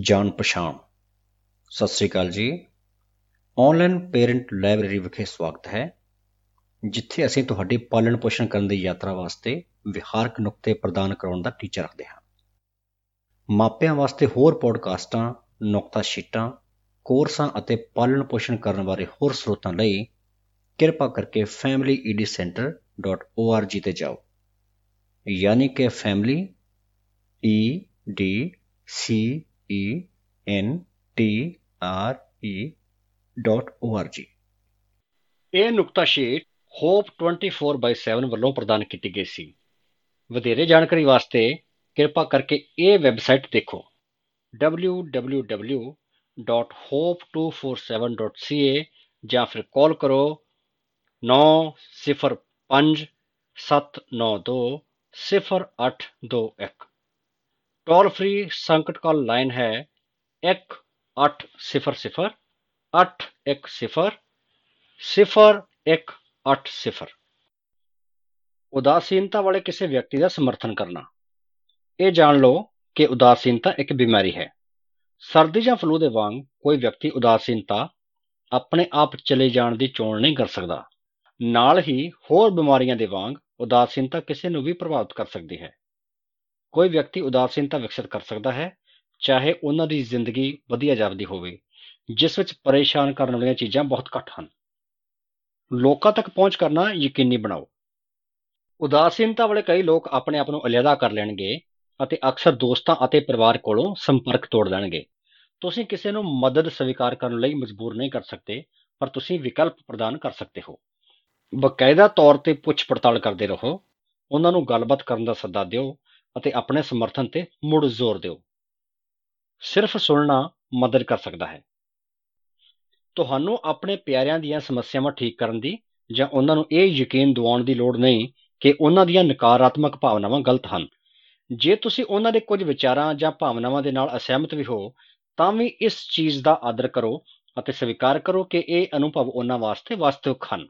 ਜਾਣ ਪਛਾਣ ਸਤਿ ਸ੍ਰੀ ਅਕਾਲ ਜੀ। ਆਨਲਾਈਨ ਪੇਰੈਂਟ ਲਾਇਬ੍ਰੇਰੀ ਵਿਖੇ ਸਵਾਗਤ ਹੈ, ਜਿੱਥੇ ਅਸੀਂ ਤੁਹਾਡੀ ਪਾਲਣ ਪੋਸ਼ਣ ਕਰਨ ਦੀ ਯਾਤਰਾ ਵਾਸਤੇ ਵਿਹਾਰਕ ਨੁਕਤੇ ਪ੍ਰਦਾਨ ਕਰਾਉਣ ਦਾ ਟੀਚਾ ਰੱਖਦੇ ਹਾਂ। ਮਾਪਿਆਂ ਵਾਸਤੇ ਹੋਰ ਪੋਡਕਾਸਟਾਂ, ਨੁਕਤਾ ਸ਼ੀਟਾਂ, ਕੋਰਸਾਂ ਅਤੇ ਪਾਲਣ ਪੋਸ਼ਣ ਕਰਨ ਬਾਰੇ ਹੋਰ ਸਰੋਤਾਂ ਲਈ ਕਿਰਪਾ ਕਰਕੇ familyedcenter.org ਤੇ ਜਾਓ। ਯਾਨੀ ਕਿ family E D C E N T R E dot O ਇਹ ਨੁਕਤਾ ਹੋਪ 24/7 ਵੱਲੋਂ ਪ੍ਰਦਾਨ ਕੀਤੀ ਗਈ ਸੀ। ਵਧੇਰੇ ਜਾਣਕਾਰੀ ਵਾਸਤੇ ਕਿਰਪਾ ਕਰਕੇ ਇਹ ਵੈਬਸਾਈਟ ਦੇਖੋ। www.hope247.ca ਜਾਂ ਫਿਰ ਕਾਲ ਕਰੋ 9057920821 ਟੋਲ ਫ੍ਰੀ ਸੰਕਟ ਕਾਲ ਲਾਈਨ ਹੈ 1800 810 0180 ਉਦਾਸੀਨਤਾ ਵਾਲੇ ਕਿਸੇ ਵਿਅਕਤੀ ਦਾ ਸਮਰਥਨ ਕਰਨਾ। ਇਹ ਜਾਣ ਲਓ ਕਿ ਉਦਾਸੀਨਤਾ ਇੱਕ ਬਿਮਾਰੀ ਹੈ। ਸਰਦੀ ਜਾਂ ਫਲੂ ਦੇ ਵਾਂਗ ਕੋਈ ਵਿਅਕਤੀ ਉਦਾਸੀਨਤਾ ਆਪਣੇ ਆਪ ਚਲੇ ਜਾਣ ਦੀ ਚੋਣ ਨਹੀਂ ਕਰ ਸਕਦਾ। ਨਾਲ ਹੀ ਹੋਰ ਬਿਮਾਰੀਆਂ ਦੇ ਵਾਂਗ ਉਦਾਸੀਨਤਾ ਕਿਸੇ ਨੂੰ ਵੀ ਪ੍ਰਭਾਵਿਤ ਕਰ ਸਕਦੀ ਹੈ। ਕੋਈ ਵਿਅਕਤੀ ਉਦਾਸੀਨਤਾ ਵਿਕਸਿਤ ਕਰ ਸਕਦਾ ਹੈ, ਚਾਹੇ ਉਹਨਾਂ ਦੀ ਜ਼ਿੰਦਗੀ ਵਧੀਆ ਜਾਪਦੀ ਹੋਵੇ, ਜਿਸ ਵਿੱਚ ਪਰੇਸ਼ਾਨ ਕਰਨ ਵਾਲੀਆਂ ਚੀਜ਼ਾਂ ਬਹੁਤ ਘੱਟ ਹਨ। ਲੋਕਾਂ ਤੱਕ ਪਹੁੰਚ ਕਰਨਾ ਯਕੀਨੀ ਬਣਾਓ। ਉਦਾਸੀਨਤਾ ਵਾਲੇ ਕਈ ਲੋਕ ਆਪਣੇ ਆਪ ਨੂੰ ਅਲੱਗਾ ਕਰ ਲੈਣਗੇ ਅਤੇ ਅਕਸਰ ਦੋਸਤਾਂ ਅਤੇ ਪਰਿਵਾਰ ਕੋਲੋਂ ਸੰਪਰਕ ਤੋੜ ਦੇਣਗੇ ਤੁਸੀਂ ਕਿਸੇ ਨੂੰ ਮਦਦ ਸਵੀਕਾਰ ਕਰਨ ਲਈ ਮਜਬੂਰ ਨਹੀਂ ਕਰ ਸਕਦੇ, ਪਰ ਤੁਸੀਂ ਵਿਕਲਪ ਪ੍ਰਦਾਨ ਕਰ ਸਕਦੇ ਹੋ। ਬਕਾਇਦਾ ਤੌਰ ਤੇ ਪੁੱਛ ਪੜਤਾਲ ਕਰਦੇ ਰਹੋ। ਉਹਨਾਂ ਨੂੰ ਗੱਲਬਾਤ ਕਰਨ ਦਾ ਸੱਦਾ ਦਿਓ ਅਤੇ ਆਪਣੇ ਸਮਰਥਨ ਤੇ ਮੁੜ ਜ਼ੋਰ ਦਿਓ। ਸਿਰਫ ਸੁਣਨਾ ਮਦਦ ਕਰ ਸਕਦਾ ਹੈ। ਤੁਹਾਨੂੰ ਆਪਣੇ ਪਿਆਰਿਆਂ ਦੀਆਂ ਸਮੱਸਿਆਵਾਂ ਠੀਕ ਕਰਨ ਦੀ ਜਾਂ ਉਹਨਾਂ ਨੂੰ ਇਹ ਯਕੀਨ ਦਿਵਾਉਣ ਦੀ ਲੋੜ ਨਹੀਂ ਕਿ ਉਹਨਾਂ ਦੀਆਂ ਨਕਾਰਾਤਮਕ ਭਾਵਨਾਵਾਂ ਗਲਤ ਹਨ। ਜੇ ਤੁਸੀਂ ਉਹਨਾਂ ਦੇ ਕੁਝ ਵਿਚਾਰਾਂ ਜਾਂ ਭਾਵਨਾਵਾਂ ਦੇ ਨਾਲ ਅਸਹਿਮਤ ਵੀ ਹੋ, ਤਾਂ ਵੀ ਇਸ ਚੀਜ਼ ਦਾ ਆਦਰ ਕਰੋ ਅਤੇ ਸਵੀਕਾਰ ਕਰੋ ਕਿ ਇਹ ਅਨੁਭਵ ਉਹਨਾਂ ਵਾਸਤੇ ਵਾਸਤਵਿਕ ਹਨ।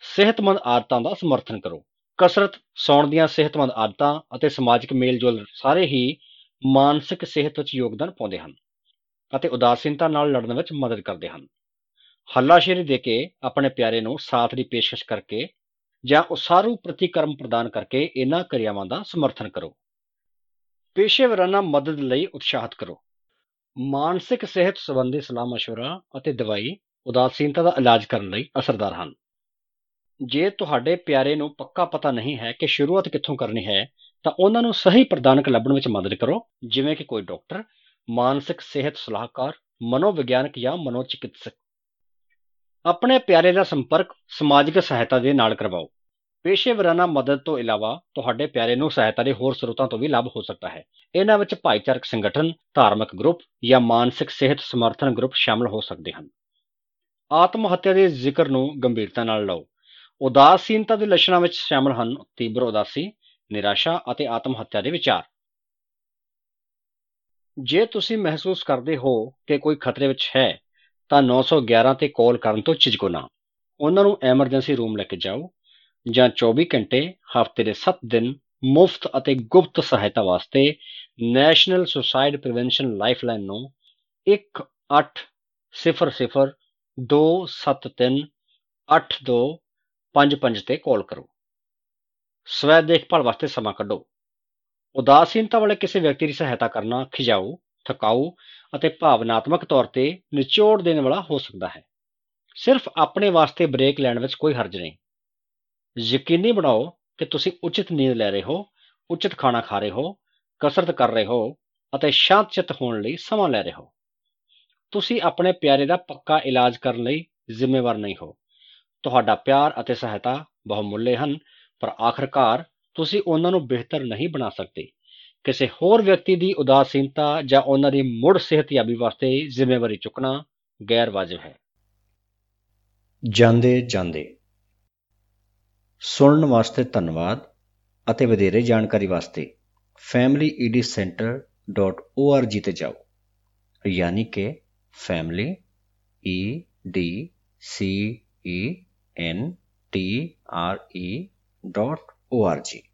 ਸਿਹਤਮੰਦ ਆਦਤਾਂ ਦਾ ਸਮਰਥਨ ਕਰੋ। ਕਸਰਤ ਸੌਣ ਦੀਆਂ ਸਿਹਤਮੰਦ ਆਦਤਾਂ ਅਤੇ ਸਮਾਜਿਕ ਮੇਲਜੋਲ ਸਾਰੇ ਹੀ ਮਾਨਸਿਕ ਸਿਹਤ ਵਿੱਚ ਯੋਗਦਾਨ ਪਾਉਂਦੇ ਹਨ ਅਤੇ ਉਦਾਸੀਨਤਾ ਨਾਲ ਲੜਨ ਵਿੱਚ ਮਦਦ ਕਰਦੇ ਹਨ ਹੱਲਾਸ਼ੇਰੀ ਦੇ ਕੇ ਆਪਣੇ ਪਿਆਰੇ ਨੂੰ ਸਾਥ ਦੀ ਪੇਸ਼ਕਸ਼ ਕਰਕੇ ਜਾਂ ਉਸਾਰੂ ਪ੍ਰਤੀਕਰਮ ਪ੍ਰਦਾਨ ਕਰਕੇ ਇਹਨਾਂ ਕਿਰਿਆਵਾਂ ਦਾ ਸਮਰਥਨ ਕਰੋ ਪੇਸ਼ੇਵਰਾਨਾ ਮਦਦ ਲਈ ਉਤਸ਼ਾਹਿਤ ਕਰੋ ਮਾਨਸਿਕ ਸਿਹਤ ਸੰਬੰਧੀ ਸਲਾਹ مشورہ ਅਤੇ ਦਵਾਈ ਉਦਾਸੀਨਤਾ ਦਾ ਇਲਾਜ ਕਰਨ ਲਈ ਅਸਰਦਾਰ ਹਨ ਜੇ ਤੁਹਾਡੇ ਪਿਆਰੇ ਨੂੰ ਪੱਕਾ ਪਤਾ ਨਹੀਂ ਹੈ ਕਿ ਸ਼ੁਰੂਆਤ ਕਿੱਥੋਂ ਕਰਨੀ ਹੈ, ਤਾਂ ਉਹਨਾਂ ਨੂੰ ਸਹੀ ਪ੍ਰਦਾਨਕ ਲੱਭਣ ਵਿੱਚ ਮਦਦ ਕਰੋ। ਜਿਵੇਂ ਕਿ ਕੋਈ ਡਾਕਟਰ, ਮਾਨਸਿਕ ਸਿਹਤ ਸਲਾਹਕਾਰ, ਮਨੋਵਿਗਿਆਨਕ ਜਾਂ ਮਨੋਚਿਕਿਤਸਕ। ਆਪਣੇ ਪਿਆਰੇ ਦਾ ਸੰਪਰਕ, ਸਮਾਜਿਕ ਸਹਾਇਤਾ ਦੇ ਨਾਲ ਕਰਵਾਓ। ਪੇਸ਼ੇਵਰਾਨਾ ਮਦਦ ਤੋਂ ਇਲਾਵਾ ਤੁਹਾਡੇ ਪਿਆਰੇ ਨੂੰ ਸਹਾਇਤਾ ਦੇ ਹੋਰ ਸਰੋਤਾਂ ਤੋਂ ਵੀ ਲਾਭ ਹੋ ਸਕਦਾ ਹੈ। ਇਹਨਾਂ ਵਿੱਚ ਭਾਈਚਾਰਕ ਸੰਗਠਨ, ਧਾਰਮਿਕ ਗਰੁੱਪ ਜਾਂ ਮਾਨਸਿਕ ਸਿਹਤ ਸਮਰਥਨ ਗਰੁੱਪ ਸ਼ਾਮਲ ਹੋ ਸਕਦੇ ਹਨ। ਆਤਮ ਹੱਤਿਆ ਦੇ ਜ਼ਿਕਰ ਨੂੰ ਗੰਭੀਰਤਾ ਨਾਲ ਲਓ। ਉਦਾਸੀਨਤਾ ਦੇ ਲੱਛਣਾਂ ਵਿੱਚ ਸ਼ਾਮਲ ਹਨ, ਤੀਬਰ ਉਦਾਸੀ, ਨਿਰਾਸ਼ਾ ਅਤੇ ਆਤਮ ਹੱਤਿਆ ਦੇ ਵਿਚਾਰ। ਜੇ ਤੁਸੀਂ ਮਹਿਸੂਸ ਕਰਦੇ ਹੋ ਕਿ ਕੋਈ ਖਤਰੇ ਵਿੱਚ ਹੈ, ਤਾਂ 911 ਤੇ ਕਾਲ ਕਰਨ ਤੋਂ ਝਿਜਕੋ ਨਾ। ਉਹਨਾਂ ਨੂੰ ਐਮਰਜੈਂਸੀ ਰੂਮ ਲੈ ਕੇ ਜਾਓ, ਜਾਂ 24 ਘੰਟੇ, ਹਫ਼ਤੇ ਦੇ 7 ਦਿਨ, ਮੁਫਤ ਅਤੇ ਗੁਪਤ ਸਹਾਇਤਾ ਵਾਸਤੇ ਨੈਸ਼ਨਲ ਸੁਸਾਈਡ ਪ੍ਰੀਵੈਂਸ਼ਨ ਲਾਈਫਲਾਈਨ ਨੂੰ 1800 273 8255 ਤੇ ਕਾਲ ਕਰੋ। ਸਵੈ ਦੇਖਭਾਲ ਵਾਸਤੇ ਸਮਾਂ ਕੱਢੋ। ਉਦਾਸੀਨਤਾ ਵਾਲੇ ਕਿਸੇ ਵਿਅਕਤੀ ਦੀ ਸਹਾਇਤਾ ਕਰਨਾ ਖਿਜਾਊ ਥਕਾਊ ਅਤੇ ਭਾਵਨਾਤਮਕ ਤੌਰ ਤੇ ਨਿਚੋੜ ਦੇਣ ਵਾਲਾ ਹੋ ਸਕਦਾ ਹੈ। ਸਿਰਫ ਆਪਣੇ ਵਾਸਤੇ ਬ੍ਰੇਕ ਲੈਣ ਵਿੱਚ ਕੋਈ ਹਰਜ ਨਹੀਂ। ਯਕੀਨੀ ਬਣਾਓ ਕਿ ਤੁਸੀਂ ਉਚਿਤ ਨੀਂਦ ਲੈ ਰਹੇ ਹੋ, ਉਚਿਤ ਖਾਣਾ ਖਾ ਰਹੇ ਹੋ, ਕਸਰਤ ਕਰ ਰਹੇ ਹੋ ਅਤੇ ਸ਼ਾਂਤ ਚਿੱਤ ਹੋਣ ਲਈ ਸਮਾਂ ਲੈ ਰਹੇ ਹੋ। ਤੁਸੀਂ ਆਪਣੇ ਪਿਆਰੇ ਦਾ ਪੱਕਾ ਇਲਾਜ ਕਰਨ ਲਈ ਜ਼ਿੰਮੇਵਾਰ ਨਹੀਂ ਹੋ। ਤੁਹਾਡਾ ਪਿਆਰ ਅਤੇ ਸਹਾਇਤਾ ਬਹੁਮੁੱਲੇ ਹਨ, ਪਰ ਆਖਰਕਾਰ ਤੁਸੀਂ ਉਹਨਾਂ ਨੂੰ ਬਿਹਤਰ ਨਹੀਂ ਬਣਾ ਸਕਦੇ। ਕਿਸੇ ਹੋਰ ਵਿਅਕਤੀ ਦੀ ਉਦਾਸੀਨਤਾ ਜਾਂ ਉਹਨਾਂ ਦੀ ਮੁੜ ਸਿਹਤਯਾਬੀ ਵਾਸਤੇ ਜ਼ਿੰਮੇਵਾਰੀ ਚੁੱਕਣਾ ਗੈਰ ਵਾਜਬ ਹੈ। ਜਾਂਦੇ ਜਾਂਦੇ। ਸੁਣਨ ਵਾਸਤੇ ਧੰਨਵਾਦ ਅਤੇ ਵਧੇਰੇ ਜਾਣਕਾਰੀ ਵਾਸਤੇ familyedcenter.org ਤੇ ਜਾਓ। ਯਾਨੀ ਕਿ family E D C E n t r e dot org.